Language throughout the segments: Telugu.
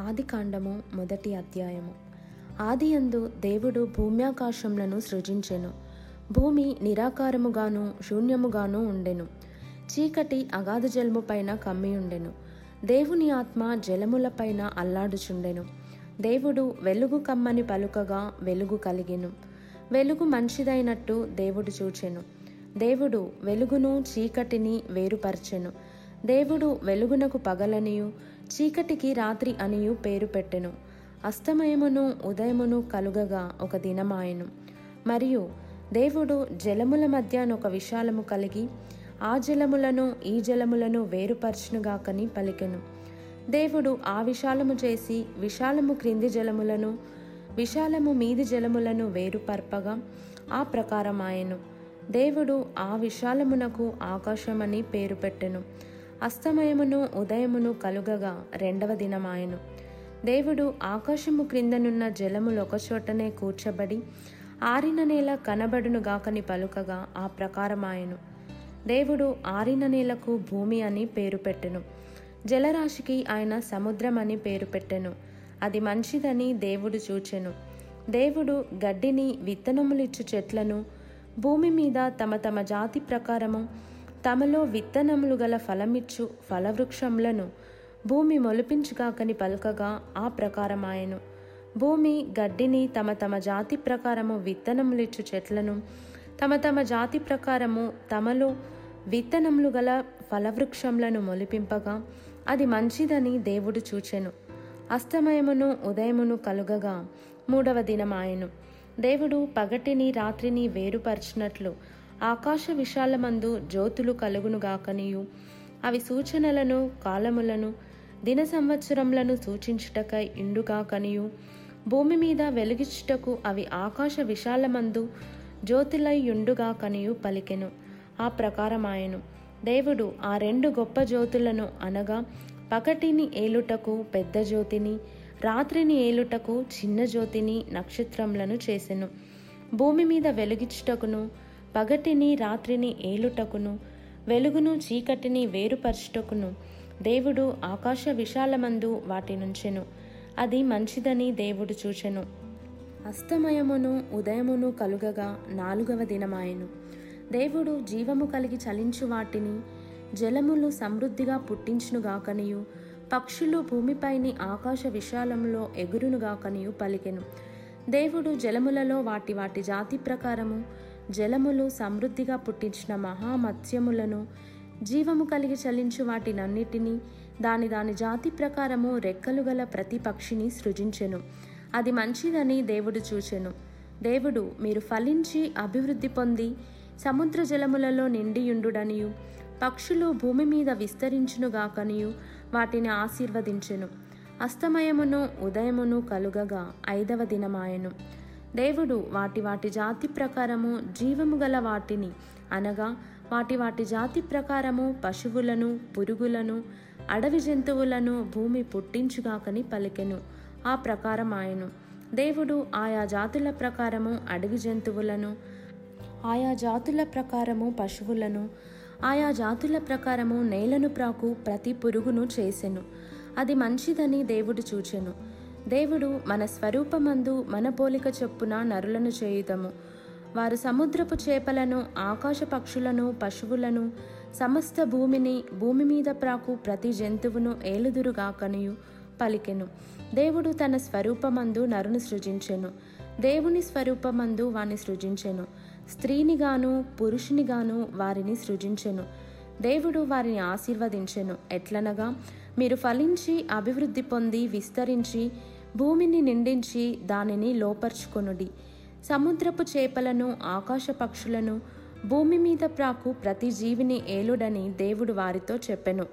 ఆదికాండము మొదటి అధ్యాయము. ఆదియందు దేవుడు భూమ్యాకాశములను సృజించెను. భూమి నిరాకారముగాను శూన్యముగాను ఉండెను. చీకటి అగాధ జలముపైన కమ్మి ఉండెను. దేవుని ఆత్మ జలములపైన అల్లాడుచుండెను. దేవుడు వెలుగు కమ్మని పలుకగా వెలుగు కలిగెను. వెలుగు మంచిదైనట్టు దేవుడు చూచెను. దేవుడు వెలుగును చీకటిని వేరుపరచెను. దేవుడు వెలుగునకు పగలనియు చీకటికి రాత్రి అనియు పేరు పెట్టెను. అస్తమయమును ఉదయమును కలుగగా ఒక దినమాయెను. మరియు దేవుడు జలముల మధ్యన ఒక విశాలము కలిగి ఆ జలములను ఈ జలములను వేరుపరచునుగాకని పలికెను. దేవుడు ఆ విశాలము చేసి విశాలము క్రింది జలములను విశాలము మీది జలములను వేరుపర్పగా ఆ ప్రకారమాయెను. దేవుడు ఆ విశాలమునకు ఆకాశమని పేరు పెట్టెను. అస్తమయమును ఉదయమును కలుగగా రెండవ దినమాయెను. దేవుడు ఆకాశము క్రిందనున్న జలములు ఒకచోటనే కూర్చబడి ఆరిన నేల కనబడును గాకని పలుకగా ఆ ప్రకారమాయను. దేవుడు ఆరిన నేలకు భూమి అని పేరు పెట్టెను. జలరాశికి ఆయన సముద్రం అని పేరు పెట్టెను. అది మంచిదని దేవుడు చూచెను. దేవుడు గడ్డిని విత్తనములిచ్చు చెట్లను భూమి మీద తమ తమ జాతి ప్రకారము తమలో విత్తనములు గల ఫలమిచ్చు ఫలవృక్షములను భూమి మొలిపించుగాకని పలకగా ఆ ప్రకారమాయను. భూమి గడ్డిని తమ తమ జాతి ప్రకారము విత్తనములిచ్చు చెట్లను తమ తమ జాతి ప్రకారము తమలో విత్తనములు గల ఫలవృక్షములను మొలిపింపగా అది మంచిదని దేవుడు చూచెను. అస్తమయమును ఉదయమును కలుగగా మూడవ దినమాయను. దేవుడు పగటిని రాత్రిని వేరుపరచినట్లు ఆకాశ విశాలమందు జ్యోతులు కలుగునుగాకనియు అవి సూచనలను కాలములను దిన సంవత్సరములను సూచించుటకై ఇండుగాకనియు భూమి మీద వెలుగిచ్చుటకు అవి ఆకాశ విశాలమందు జ్యోతులయ్యుండుగాకనియు పలికెను. ఆ ప్రకారమాయను. దేవుడు ఆ రెండు గొప్ప జ్యోతులను అనగా పగటిని ఏలుటకు పెద్ద జ్యోతిని రాత్రిని ఏలుటకు చిన్న జ్యోతిని నక్షత్రములను చేసెను. భూమి మీద వెలుగిచ్చుటకును పగటిని రాత్రిని ఏలుటకును వెలుగును చీకటిని వేరుపరచుటకును దేవుడు ఆకాశ విశాలమందు వాటి నుంచెను అది మంచిదని దేవుడు చూచెను. అస్తమయమును ఉదయమును కలుగగా నాలుగవ దినమాయెను. దేవుడు జీవము కలిగి చలించు వాటిని జలములు సమృద్ధిగా పుట్టించునుగాకనియు పక్షులు భూమిపైని ఆకాశ విశాలంలో ఎగురునుగాకనియు పలికెను. దేవుడు జలములలో వాటి వాటి జాతి ప్రకారము జలములు సమృద్ధిగా పుట్టించిన మహామత్స్యములను జీవము కలిగి చలించు వాటినన్నిటినీ దాని దాని జాతి ప్రకారము రెక్కలు గల ప్రతి పక్షిని సృజించెను. అది మంచిదని దేవుడు చూచెను. దేవుడు మీరు ఫలించి అభివృద్ధి పొంది సముద్ర జలములలో నిండియుండుడనియు పక్షులు భూమి మీద విస్తరించునుగాకనియు వాటిని ఆశీర్వదించెను. అస్తమయమును ఉదయమును కలుగగా ఐదవ దినమాయెను. దేవుడు వాటి వాటి జాతి ప్రకారము జీవము గల వాటిని అనగా వాటి వాటి జాతి ప్రకారము పశువులను పురుగులను అడవి జంతువులను భూమి పుట్టించుగాకని పలికెను. ఆ ప్రకారం ఆయను. దేవుడు ఆయా జాతుల ప్రకారము అడవి జంతువులను ఆయా జాతుల ప్రకారము పశువులను ఆయా జాతుల ప్రకారము నేలను ప్రాకు ప్రతి పురుగును చేసెను. అది మంచిదని దేవుడు చూచెను. దేవుడు మన స్వరూపమందు మన పోలిక చొప్పున నరులను చేయుదము. వారు సముద్రపు చేపలను ఆకాశ పక్షులను పశువులను సమస్త భూమిని భూమి మీద ప్రాకు ప్రతి జంతువును ఏలుదురుగాకనియు పలికెను. దేవుడు తన స్వరూపమందు నరును సృజించెను. దేవుని స్వరూపమందు వాని సృజించెను. స్త్రీనిగాను పురుషునిగాను వారిని సృజించెను. దేవుడు వారిని ఆశీర్వదించెను. ఎట్లనగా మీరు ఫలించి అభివృద్ధి పొంది విస్తరించి భూమిని నిండించి దానిని లోపర్చుకొనుడి. సముద్రపు చేపలను ఆకాశ పక్షులను భూమి మీద ప్రాకు ప్రతి జీవిని ఏలుడని దేవుడు వారితో చెప్పెను.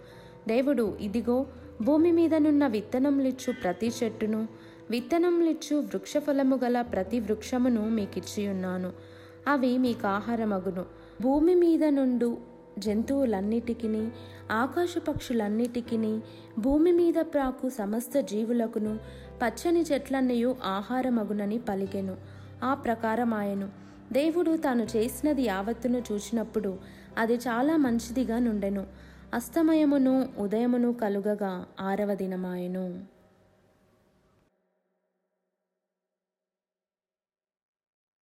దేవుడు ఇదిగో భూమి మీదనున్న విత్తనంలిచ్చు ప్రతి చెట్టును విత్తనంలిచ్చు వృక్షఫలము గల ప్రతి వృక్షమును మీకిచ్చి ఉన్నాను అవి మీకు ఆహారమగును భూమి మీద నుండు జంతువులన్నిటికిని ఆకాశ పక్షులన్నిటికిని భూమి మీద ప్రాకు సమస్త జీవులకును పచ్చని చెట్లన్నయు ఆహారమగునని పలికెను. ఆ ప్రకారమాయను. దేవుడు తాను చేసినది యావత్తును చూచినప్పుడు అది చాలా మంచిదిగా నుండెను. అస్తమయమును ఉదయమును కలుగగా ఆరవ దినమాయెను.